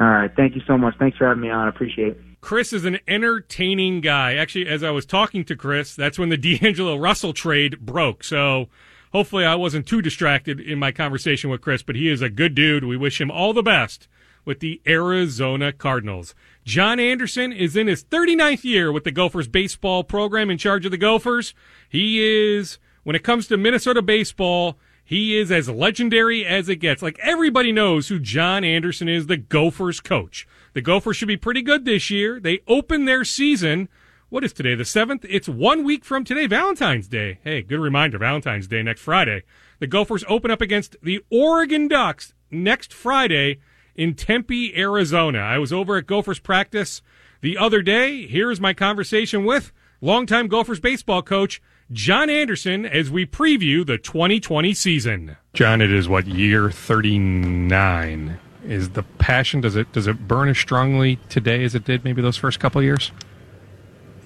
All right. Thank you so much. Thanks for having me on. I appreciate it. Chris is an entertaining guy. Actually, as I was talking to Chris, that's when the D'Angelo Russell trade broke. So hopefully I wasn't too distracted in my conversation with Chris, but he is a good dude. We wish him all the best with the Arizona Cardinals. John Anderson is in his 39th year with the Gophers baseball program in charge of the Gophers. He is, when it comes to Minnesota baseball, he is as legendary as it gets. Like everybody knows who John Anderson is, the Gophers coach. The Gophers should be pretty good this year. They open their season what is today, the 7th? It's one week from today, Valentine's Day. Hey, good reminder, Valentine's Day next Friday. The Gophers open up against the Oregon Ducks next Friday in Tempe, Arizona. I was over at Gophers practice the other day. Here's my conversation with longtime Gophers baseball coach John Anderson as we preview the 2020 season. John, it is what year 39 is the passion does it does it burn as strongly today as it did maybe those first couple years?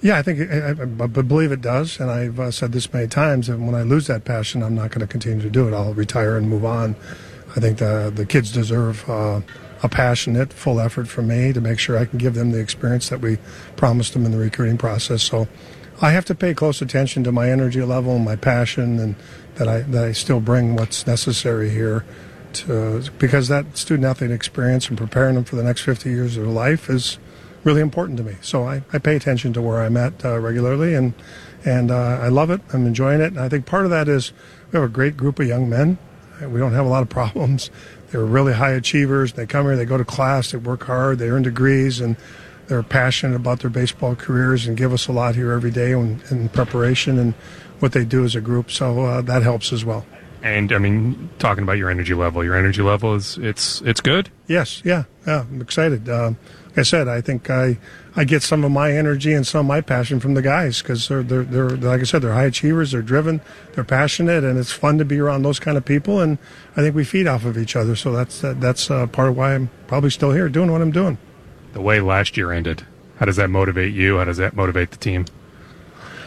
Yeah, I think I, I, believe it does, and I've uh, said this many times. And when I lose that passion, I'm not going to continue to do it. I'll retire and move on. I think the the kids deserve uh, a passionate, full effort from me to make sure I can give them the experience that we promised them in the recruiting process. So, I have to pay close attention to my energy level and my passion, and that I that I still bring what's necessary here. To, because that student athlete experience and preparing them for the next 50 years of their life is really important to me. So I, I pay attention to where I'm at uh, regularly, and and uh, I love it. I'm enjoying it. And I think part of that is we have a great group of young men. We don't have a lot of problems. They're really high achievers. They come here, they go to class, they work hard, they earn degrees, and they're passionate about their baseball careers and give us a lot here every day in, in preparation and what they do as a group. So uh, that helps as well. And I mean, talking about your energy level, your energy level is it's it's good. Yes, yeah, yeah. I'm excited. Um, like I said, I think I I get some of my energy and some of my passion from the guys because they're, they're they're like I said they're high achievers, they're driven, they're passionate, and it's fun to be around those kind of people. And I think we feed off of each other, so that's that's uh, part of why I'm probably still here doing what I'm doing. The way last year ended, how does that motivate you? How does that motivate the team?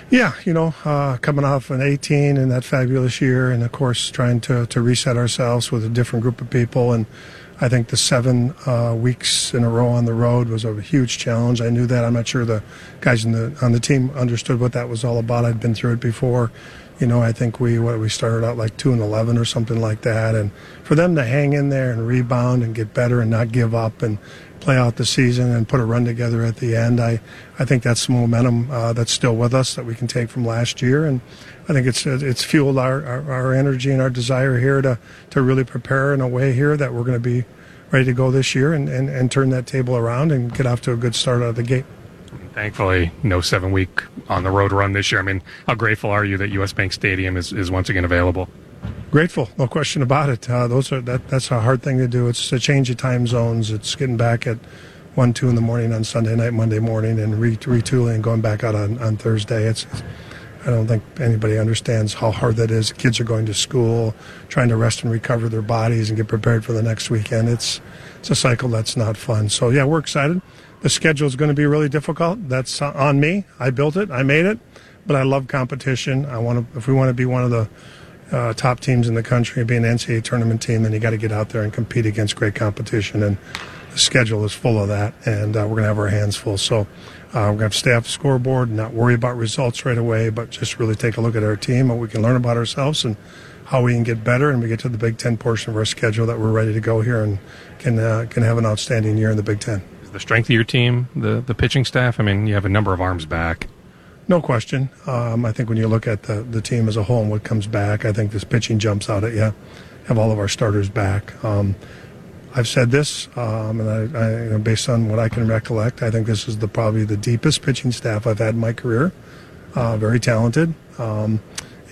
Yeah, you know, uh, coming off an 18 and that fabulous year, and of course trying to, to reset ourselves with a different group of people. And I think the seven uh, weeks in a row on the road was a huge challenge. I knew that. I'm not sure the guys the on the team understood what that was all about. I'd been through it before. You know, I think we what we started out like two and eleven or something like that, and for them to hang in there and rebound and get better and not give up and play out the season and put a run together at the end. I, I think that's some momentum uh, that's still with us that we can take from last year, and I think it's it's fueled our, our, our energy and our desire here to to really prepare in a way here that we're going to be ready to go this year and, and, and turn that table around and get off to a good start out of the gate. Thankfully, no seven week on the road run this year. I mean, how grateful are you that US Bank Stadium is, is once again available? Grateful, no question about it. Uh, those are that that's a hard thing to do. It's a change of time zones. It's getting back at one, two in the morning on Sunday night, Monday morning, and re- retooling and going back out on, on Thursday. It's, it's I don't think anybody understands how hard that is. Kids are going to school, trying to rest and recover their bodies and get prepared for the next weekend. It's it's a cycle that's not fun. So yeah, we're excited. The schedule is going to be really difficult. That's on me. I built it. I made it. But I love competition. I want to. If we want to be one of the uh, top teams in the country, be an NCAA tournament team, then you got to get out there and compete against great competition. And the schedule is full of that, and uh, we're going to have our hands full. So uh, we're going to have staff scoreboard, and not worry about results right away, but just really take a look at our team, what we can learn about ourselves, and how we can get better. And we get to the Big Ten portion of our schedule that we're ready to go here and can uh, can have an outstanding year in the Big Ten. Is the strength of your team the the pitching staff? I mean, you have a number of arms back. No question. Um, I think when you look at the, the team as a whole and what comes back, I think this pitching jumps out at you. Have all of our starters back. Um, I've said this, um, and I, I, you know, based on what I can recollect, I think this is the probably the deepest pitching staff I've had in my career. Uh, very talented, um,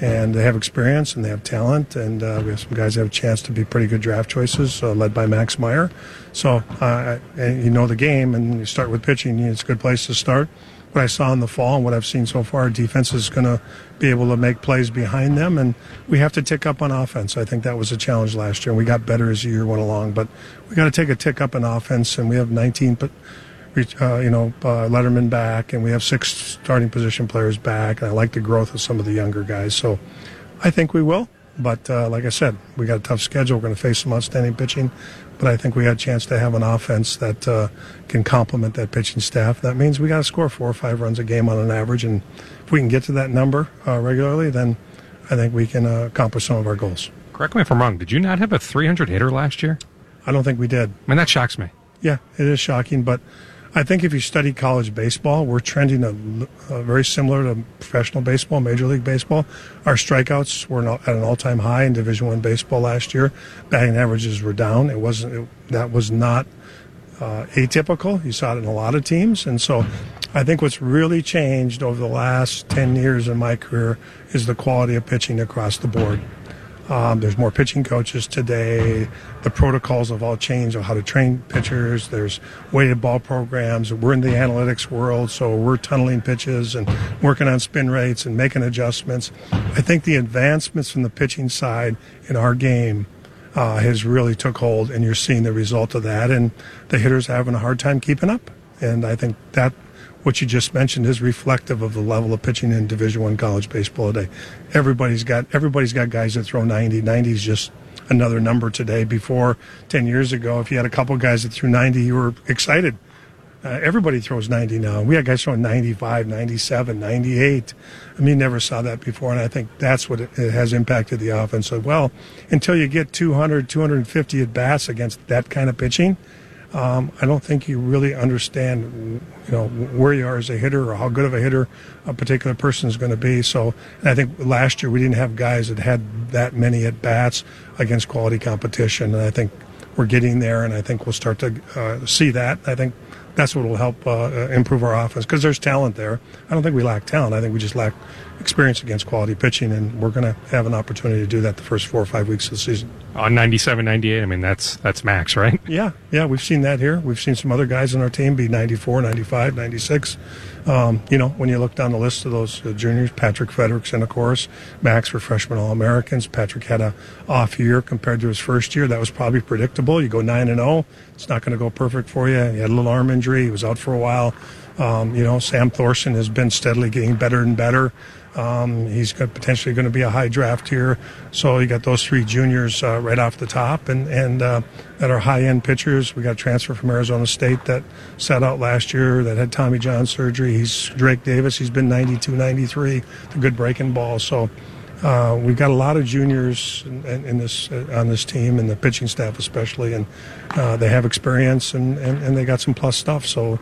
and they have experience and they have talent, and uh, we have some guys that have a chance to be pretty good draft choices, uh, led by Max Meyer. So, uh, you know the game, and you start with pitching. It's a good place to start what I saw in the fall and what I've seen so far, defense is going to be able to make plays behind them, and we have to tick up on offense. I think that was a challenge last year, and we got better as the year went along. But we got to take a tick up in offense, and we have 19, uh, you know, uh, Letterman back, and we have six starting position players back, and I like the growth of some of the younger guys. So I think we will. But uh, like I said, we got a tough schedule. We're going to face some outstanding pitching but I think we had a chance to have an offense that uh, can complement that pitching staff. That means we got to score four or five runs a game on an average, and if we can get to that number uh, regularly, then I think we can uh, accomplish some of our goals. Correct me if I'm wrong. Did you not have a 300 hitter last year? I don't think we did. I mean, that shocks me. Yeah, it is shocking, but I think if you study college baseball, we're trending a, a very similar to professional baseball, Major League Baseball. Our strikeouts were at an all-time high in Division One baseball last year. Batting averages were down. It wasn't. It, that was not uh, atypical. You saw it in a lot of teams, and so I think what's really changed over the last ten years in my career is the quality of pitching across the board. Um, there's more pitching coaches today. The protocols have all changed on how to train pitchers. There's weighted ball programs. We're in the analytics world, so we're tunneling pitches and working on spin rates and making adjustments. I think the advancements from the pitching side in our game uh, has really took hold, and you're seeing the result of that. And the hitters having a hard time keeping up. And I think that what you just mentioned is reflective of the level of pitching in Division One college baseball today. Everybody's got everybody's got guys that throw 90. 90 is just another number today. Before 10 years ago, if you had a couple guys that threw 90, you were excited. Uh, everybody throws 90 now. We had guys throwing 95, 97, 98. I mean, never saw that before, and I think that's what it, it has impacted the offense. So, well, until you get 200, 250 at bats against that kind of pitching – um, I don't think you really understand, you know, where you are as a hitter or how good of a hitter a particular person is going to be. So, I think last year we didn't have guys that had that many at bats against quality competition, and I think we're getting there, and I think we'll start to uh, see that. I think that's what will help uh, improve our offense because there's talent there. I don't think we lack talent. I think we just lack experience against quality pitching, and we're going to have an opportunity to do that the first four or five weeks of the season. On 97, 98, I mean, that's that's max, right? Yeah, yeah, we've seen that here. We've seen some other guys on our team be 94, 95, 96. Um, you know, when you look down the list of those uh, juniors, Patrick Fredrickson, of course, Max were freshman All Americans. Patrick had a off year compared to his first year. That was probably predictable. You go 9 and 0, it's not going to go perfect for you. You had a little arm injury. He was out for a while. Um, you know, Sam Thorson has been steadily getting better and better. Um, he's got potentially going to be a high draft here. So you got those three juniors uh, right off the top, and and uh, that are high end pitchers. We got a transfer from Arizona State that sat out last year that had Tommy John surgery. He's Drake Davis. He's been 92, 93, a good breaking ball. So. Uh, we've got a lot of juniors in, in this uh, on this team and the pitching staff especially, and uh, they have experience and, and, and they got some plus stuff. So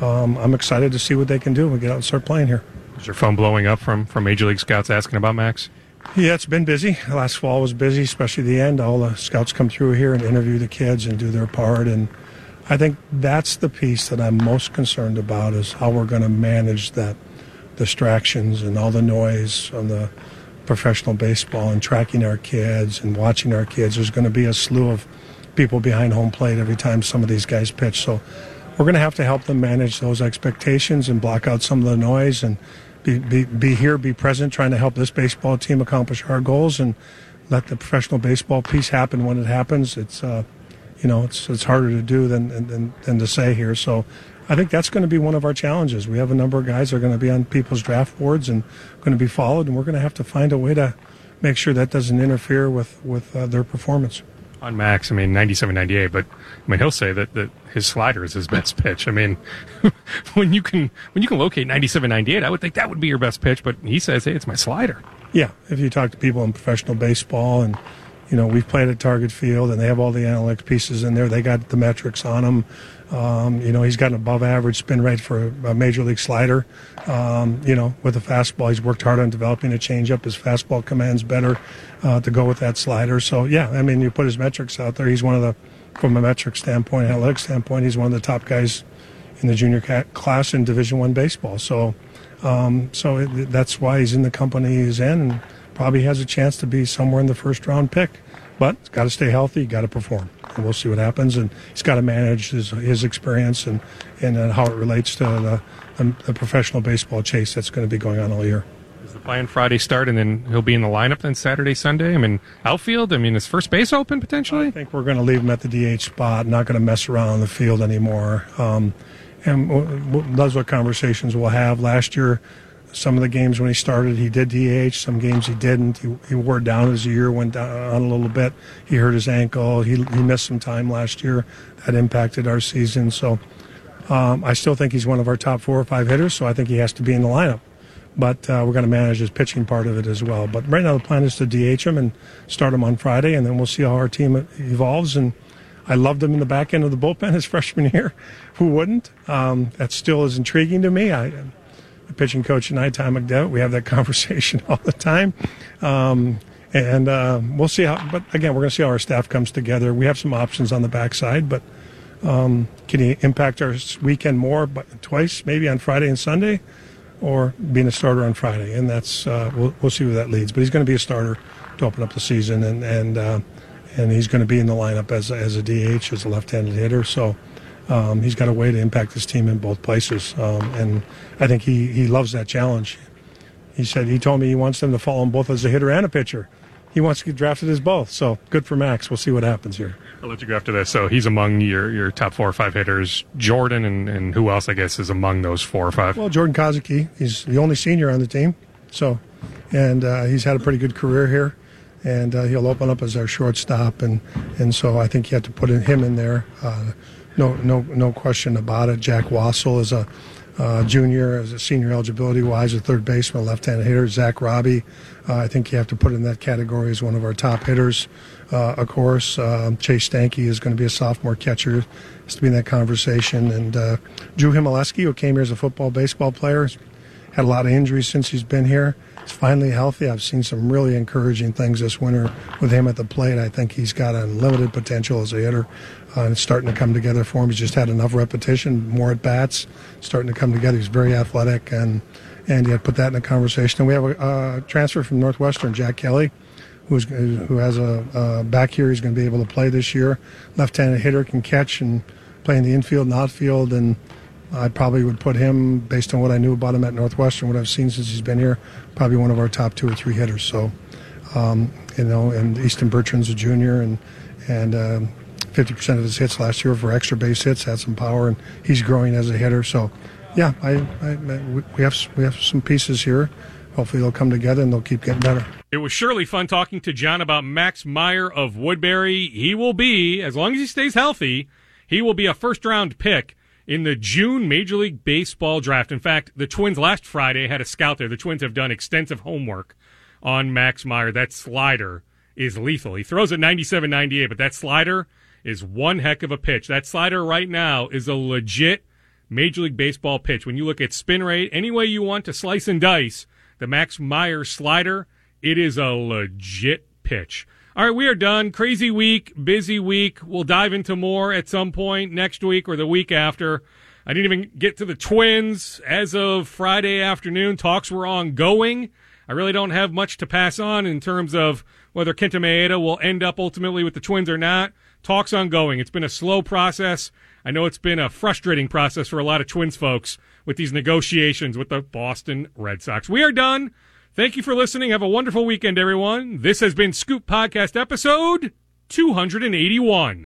um, I'm excited to see what they can do when we get out and start playing here. Is your phone blowing up from, from Major League Scouts asking about Max? Yeah, it's been busy. Last fall was busy, especially the end. All the scouts come through here and interview the kids and do their part. And I think that's the piece that I'm most concerned about is how we're going to manage that distractions and all the noise on the professional baseball and tracking our kids and watching our kids. There's going to be a slew of people behind home plate every time some of these guys pitch. So we're going to have to help them manage those expectations and block out some of the noise and be, be, be here, be present, trying to help this baseball team accomplish our goals and let the professional baseball piece happen when it happens. It's, uh, you know, it's, it's harder to do than, than, than to say here. So I think that's going to be one of our challenges. We have a number of guys that are going to be on people's draft boards and going to be followed, and we're going to have to find a way to make sure that doesn't interfere with, with uh, their performance on Max, I mean, 97, 98, but I mean, he'll say that, that his slider is his best pitch. I mean, when you can, when you can locate 97, 98, I would think that would be your best pitch, but he says, hey, it's my slider. Yeah. If you talk to people in professional baseball and, you know, we've played at Target Field and they have all the analytics pieces in there. They got the metrics on them. Um, you know, he's got an above average spin rate for a major league slider. Um, you know, with a fastball, he's worked hard on developing a changeup. His fastball commands better uh, to go with that slider. So, yeah, I mean, you put his metrics out there. He's one of the, from a metric standpoint, analytics standpoint, he's one of the top guys in the junior class in Division One baseball. So, um, so it, that's why he's in the company he's in, and probably has a chance to be somewhere in the first round pick. But he's got to stay healthy, got to perform, and we'll see what happens. And he's got to manage his, his experience and and uh, how it relates to the, the, the professional baseball chase that's going to be going on all year. The plan Friday start, and then he'll be in the lineup then Saturday, Sunday? I mean, outfield. I mean, is first base open potentially? I think we're going to leave him at the DH spot. Not going to mess around on the field anymore. Um, and those are conversations we'll have. Last year, some of the games when he started, he did DH. Some games he didn't. He, he wore down as the year went on a little bit. He hurt his ankle. He, he missed some time last year. That impacted our season. So um, I still think he's one of our top four or five hitters. So I think he has to be in the lineup. But uh, we're going to manage his pitching part of it as well. But right now the plan is to DH him and start him on Friday, and then we'll see how our team evolves. And I loved him in the back end of the bullpen his freshman year. Who wouldn't? Um, that still is intriguing to me. I the pitching coach and I, Tom McDevitt, we have that conversation all the time. Um, and uh, we'll see how, but again, we're going to see how our staff comes together. We have some options on the backside, but um, can he impact our weekend more, but twice, maybe on Friday and Sunday, or being a starter on Friday? And that's, uh, we'll, we'll see where that leads. But he's going to be a starter to open up the season, and, and, uh, and he's going to be in the lineup as, as a DH, as a left handed hitter. So, um, he's got a way to impact his team in both places, um, and I think he, he loves that challenge. He said he told me he wants them to follow him both as a hitter and a pitcher. He wants to get drafted as both. So good for Max. We'll see what happens here. I'll let you go after this. So he's among your, your top four or five hitters. Jordan and, and who else, I guess, is among those four or five? Well, Jordan Kozicky. He's the only senior on the team. So, and uh, he's had a pretty good career here. And uh, he'll open up as our shortstop. And, and so I think you have to put him in there. Uh, no, no, no question about it. Jack Wassel is a uh, junior, as a senior eligibility wise, a third baseman, left-handed hitter. Zack Raabe, uh, I think you have to put in that category as one of our top hitters. Uh, of course, um, Chase Stanke is going to be a sophomore catcher, has to be in that conversation. And uh, Drew Himaleski, who came here as a football, baseball player, had a lot of injuries since he's been here. He's finally healthy. I've seen some really encouraging things this winter with him at the plate. I think he's got unlimited potential as a hitter. Uh, and it's starting to come together for him. He's just had enough repetition, more at bats, starting to come together. He's very athletic, and and to put that in a conversation. And we have a, a transfer from Northwestern, Jack Kelly, who's who has a, a back here. He's going to be able to play this year. Left-handed hitter can catch and play in the infield and outfield, and I probably would put him, based on what I knew about him at Northwestern, what I've seen since he's been here, probably one of our top two or three hitters. So, um, you know, and Easton Bertrand's a junior, and and um, 50% of his hits last year for extra base hits, had some power, and he's growing as a hitter. So, yeah, I, I, we have we have some pieces here. Hopefully, they'll come together and they'll keep getting better. It was surely fun talking to John about Max Meyer of Woodbury. He will be, as long as he stays healthy, he will be a first round pick in the June Major League Baseball draft. In fact, the Twins last Friday had a scout there. The Twins have done extensive homework on Max Meyer. That slider is lethal. He throws at 97 98, but that slider is one heck of a pitch. That slider right now is a legit Major League Baseball pitch. When you look at spin rate, any way you want to slice and dice, the Max Meyer slider, it is a legit pitch. All right, we are done. Crazy week, busy week. We'll dive into more at some point next week or the week after. I didn't even get to the Twins as of Friday afternoon. Talks were ongoing. I really don't have much to pass on in terms of whether Kenta Maeda will end up ultimately with the Twins or not. Talks ongoing. It's been a slow process. I know it's been a frustrating process for a lot of Twins folks with these negotiations with the Boston Red Sox. We are done. Thank you for listening. Have a wonderful weekend, everyone. This has been Scoop Podcast episode 281.